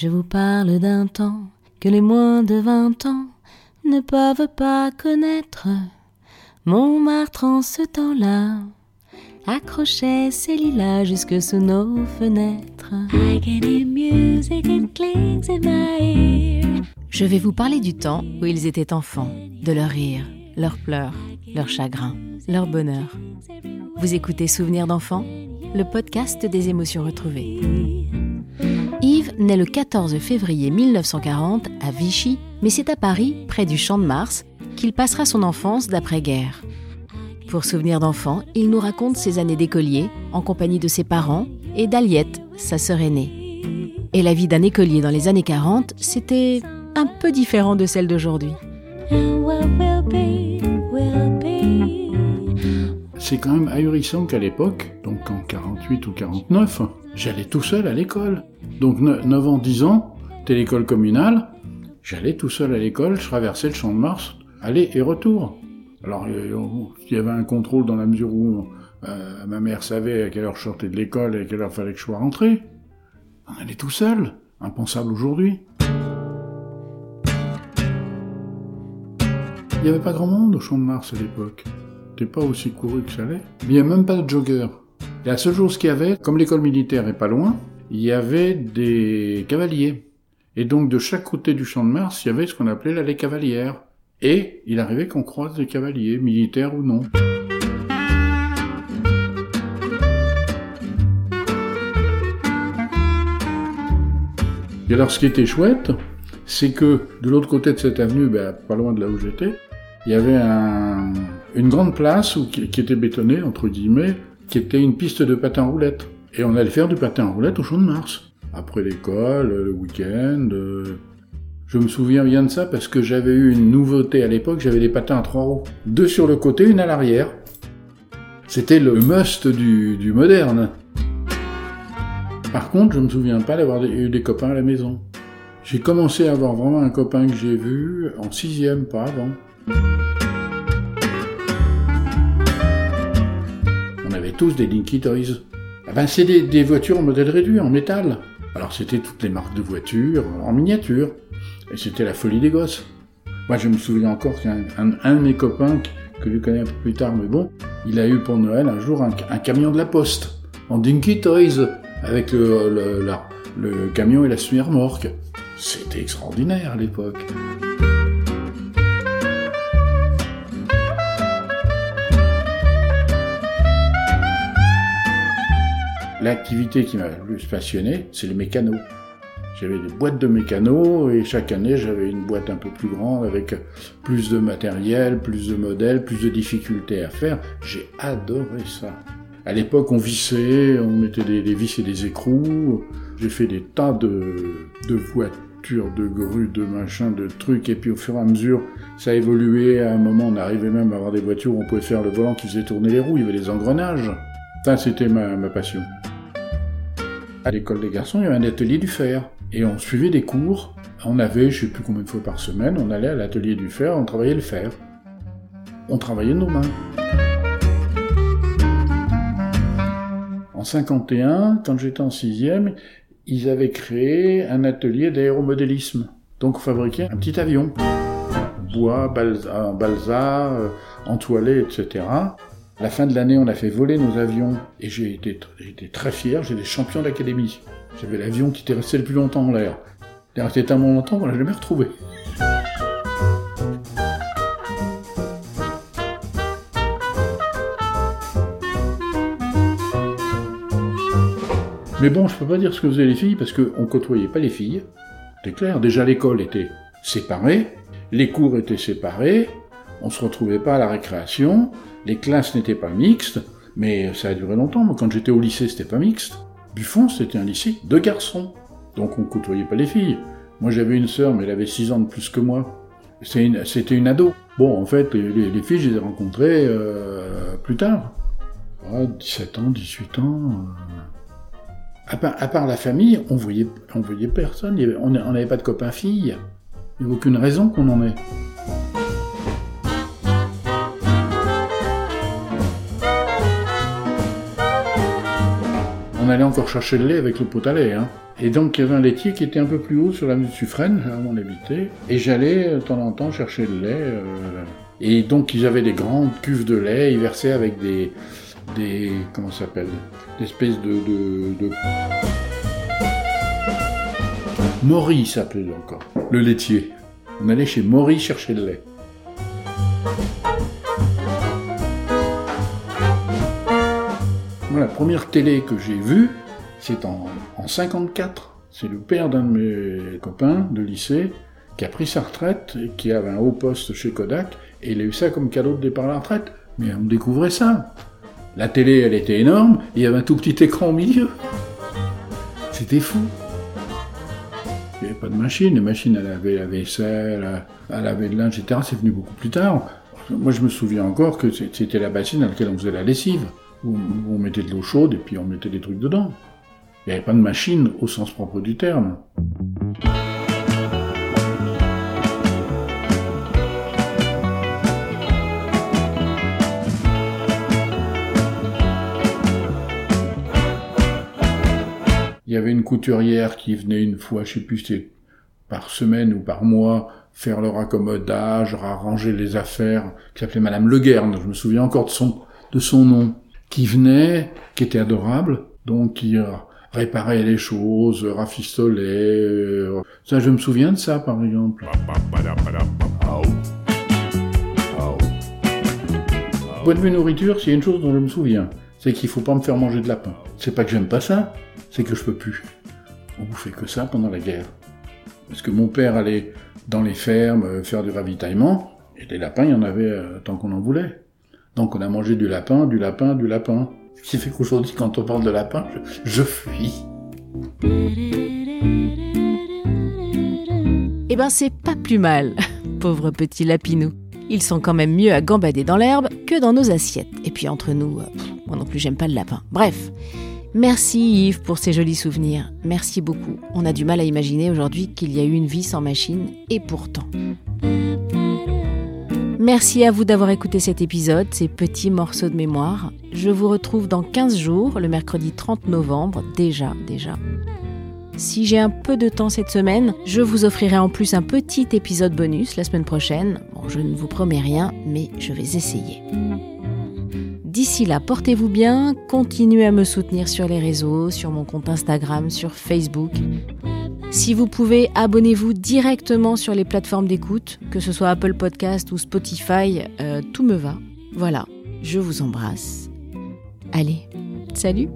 Je vous parle d'un temps que les moins de vingt ans ne peuvent pas connaître. Montmartre en ce temps-là accrochait ses lilas jusque sous nos fenêtres. Je vais vous parler du temps où ils étaient enfants, de leurs rires, leurs pleurs, leurs chagrins, leur bonheur. Vous écoutez Souvenirs d'enfants, le podcast des émotions retrouvées. Naît le 14 février 1940 à Vichy, mais c'est à Paris, près du Champ de Mars, qu'il passera son enfance d'après-guerre. Pour Souvenirs d'enfants, il nous raconte ses années d'écolier en compagnie de ses parents et d'Aliette, sa sœur aînée. Et la vie d'un écolier dans les années 40, c'était un peu différent de celle d'aujourd'hui. C'est quand même ahurissant qu'à l'époque, donc en 48 ou 49, j'allais tout seul à l'école. Donc 9 ans, 10 ans, c'était l'école communale, j'allais tout seul à l'école, je traversais le champ de Mars, aller et retour. Alors il y avait un contrôle dans la mesure où euh, ma mère savait à quelle heure je sortais de l'école et à quelle heure fallait que je sois rentré. On allait tout seul, impensable aujourd'hui. Il n'y avait pas grand monde au Champ de Mars à l'époque. C'était pas aussi couru que ça allait. Il n'y a même pas de jogger. La seule chose qu'il y avait, comme l'école militaire est pas loin, il y avait des cavaliers. Et donc de chaque côté du Champ de Mars, il y avait ce qu'on appelait l'allée cavalière. Et il arrivait qu'on croise des cavaliers, militaires ou non. Et alors ce qui était chouette, c'est que de l'autre côté de cette avenue, ben, pas loin de là où j'étais, il y avait un, une grande place où, qui, était bétonnée, entre guillemets, qui était une piste de patin roulette. Et on allait faire du patin à roulette au Champ de Mars. Après l'école, le week-end. Euh. Je me souviens bien de ça parce que j'avais eu une nouveauté à l'époque, j'avais des patins à trois roues. Deux sur le côté, une à l'arrière. C'était le must du, moderne. Par contre, je me souviens pas d'avoir eu des copains à la maison. J'ai commencé à avoir vraiment un copain que j'ai vu en sixième, pas avant. On avait tous des Dinky Toys. Ah ben, c'est des, voitures en modèle réduit, en métal. Alors c'était toutes les marques de voitures, en miniature. Et c'était la folie des gosses. Moi je me souviens encore qu'un un, de mes copains, que je connais un peu plus tard, mais bon, il a eu pour Noël un jour un, camion de la poste, en Dinky Toys, avec le, le camion et la semi-remorque. C'était extraordinaire à l'époque. L'activité qui m'a le plus passionné, c'est les mécanos. J'avais des boîtes de mécanos et chaque année j'avais une boîte un peu plus grande avec plus de matériel, plus de modèles, plus de difficultés à faire. J'ai adoré ça. À l'époque, on vissait, on mettait des, vis et des écrous. J'ai fait des tas de, voitures, de grues, de machins, de trucs. Et puis au fur et à mesure, ça a évolué. À un moment, on arrivait même à avoir des voitures où on pouvait faire le volant qui faisait tourner les roues. Il y avait des engrenages. Ça, c'était ma passion. À l'école des garçons, il y avait un atelier du fer. Et on suivait des cours. On avait, je sais plus combien de fois par semaine, on allait à l'atelier du fer, on travaillait le fer. On travaillait nos mains. En 51, quand j'étais en sixième, ils avaient créé un atelier d'aéromodélisme. Donc on fabriquait un petit avion. Bois, balsa, balsa euh, entoilé, etc. À la fin de l'année, on a fait voler nos avions et j'ai été, très fier, j'étais champion d'académie. J'avais l'avion qui était resté le plus longtemps en l'air. Il est resté tellement longtemps qu'on l'a jamais retrouvé. Mais bon, je peux pas dire ce que faisaient les filles parce qu'on côtoyait pas les filles. C'est clair. Déjà, l'école était séparée, les cours étaient séparés, on se retrouvait pas à la récréation, les classes n'étaient pas mixtes, mais ça a duré longtemps. Moi, quand j'étais au lycée, c'était pas mixte. Buffon, c'était un lycée de garçons. Donc on côtoyait pas les filles. Moi, j'avais une sœur, mais elle avait 6 ans de plus que moi. C'était une, ado. Bon, en fait, les, filles, je les ai rencontrées euh, plus tard. 17 ans, 18 ans. Euh, à part, la famille, on voyait, on voyait personne. on n'avait pas de copains filles. Il n'y a aucune raison qu'on en ait. On allait encore chercher le lait avec le pot à lait. Hein. Et donc il y avait un laitier qui était un peu plus haut sur l'avenue de Suffren, là où on habitait. Et j'allais de temps en temps chercher le lait. Euh, et donc ils avaient des grandes cuves de lait, ils versaient avec des... des comment ça s'appelle? Des espèces de... de, de... Maurice s'appelait encore, le laitier. On allait chez Maurice chercher le lait. La première télé que j'ai vue, c'est en, en 54. C'est le père d'un de mes copains de lycée qui a pris sa retraite et qui avait un haut poste chez Kodak et il a eu ça comme cadeau de départ à la retraite. Mais on découvrait ça. La télé, elle était énorme, il y avait un tout petit écran au milieu. C'était fou. Il n'y avait pas de machine, les machines à laver la vaisselle, à laver de linge, etc. C'est venu beaucoup plus tard. Moi, je me souviens encore que c'était la bassine dans laquelle on faisait la lessive on mettait de l'eau chaude et puis on mettait des trucs dedans. Il n'y avait pas de machine au sens propre du terme. Il y avait une couturière qui venait une fois, je sais plus par semaine ou par mois, faire leur accommodage, arranger les affaires, qui s'appelait Madame Le Guerne, je me souviens encore de son nom qui venait, qui était adorable, donc qui réparait les choses, rafistolait. Euh, ça, je me souviens de ça, par exemple. Point de vue nourriture, s'il y a une chose dont je me souviens, c'est qu'il faut pas me faire manger de lapin. C'est pas que j'aime pas ça, c'est que je peux plus. On bouffait que ça pendant la guerre. Parce que mon père allait dans les fermes faire du ravitaillement, et des lapins, il y en avait tant qu'on en voulait. Donc on a mangé du lapin, du lapin, du lapin. Ce qui fait qu'aujourd'hui, quand on parle de lapin, je, fuis. Eh ben c'est pas plus mal, pauvre petit lapinou. Ils sont quand même mieux à gambader dans l'herbe que dans nos assiettes. Et puis entre nous, euh, moi non plus j'aime pas le lapin. Bref. Merci Yves pour ces jolis souvenirs. Merci beaucoup. On a du mal à imaginer aujourd'hui qu'il y a eu une vie sans machine, et pourtant. Merci à vous d'avoir écouté cet épisode, ces petits morceaux de mémoire. Je vous retrouve dans 15 jours, le mercredi 30 novembre, déjà, déjà. Si j'ai un peu de temps cette semaine, je vous offrirai en plus un petit épisode bonus la semaine prochaine. Je ne vous promets rien, mais je vais essayer. D'ici là, portez-vous bien, continuez à me soutenir sur les réseaux, sur mon compte Instagram, sur Facebook. Si vous pouvez, abonnez-vous directement sur les plateformes d'écoute, que ce soit Apple Podcast ou Spotify, euh, tout me va. Voilà, je vous embrasse. Allez, salut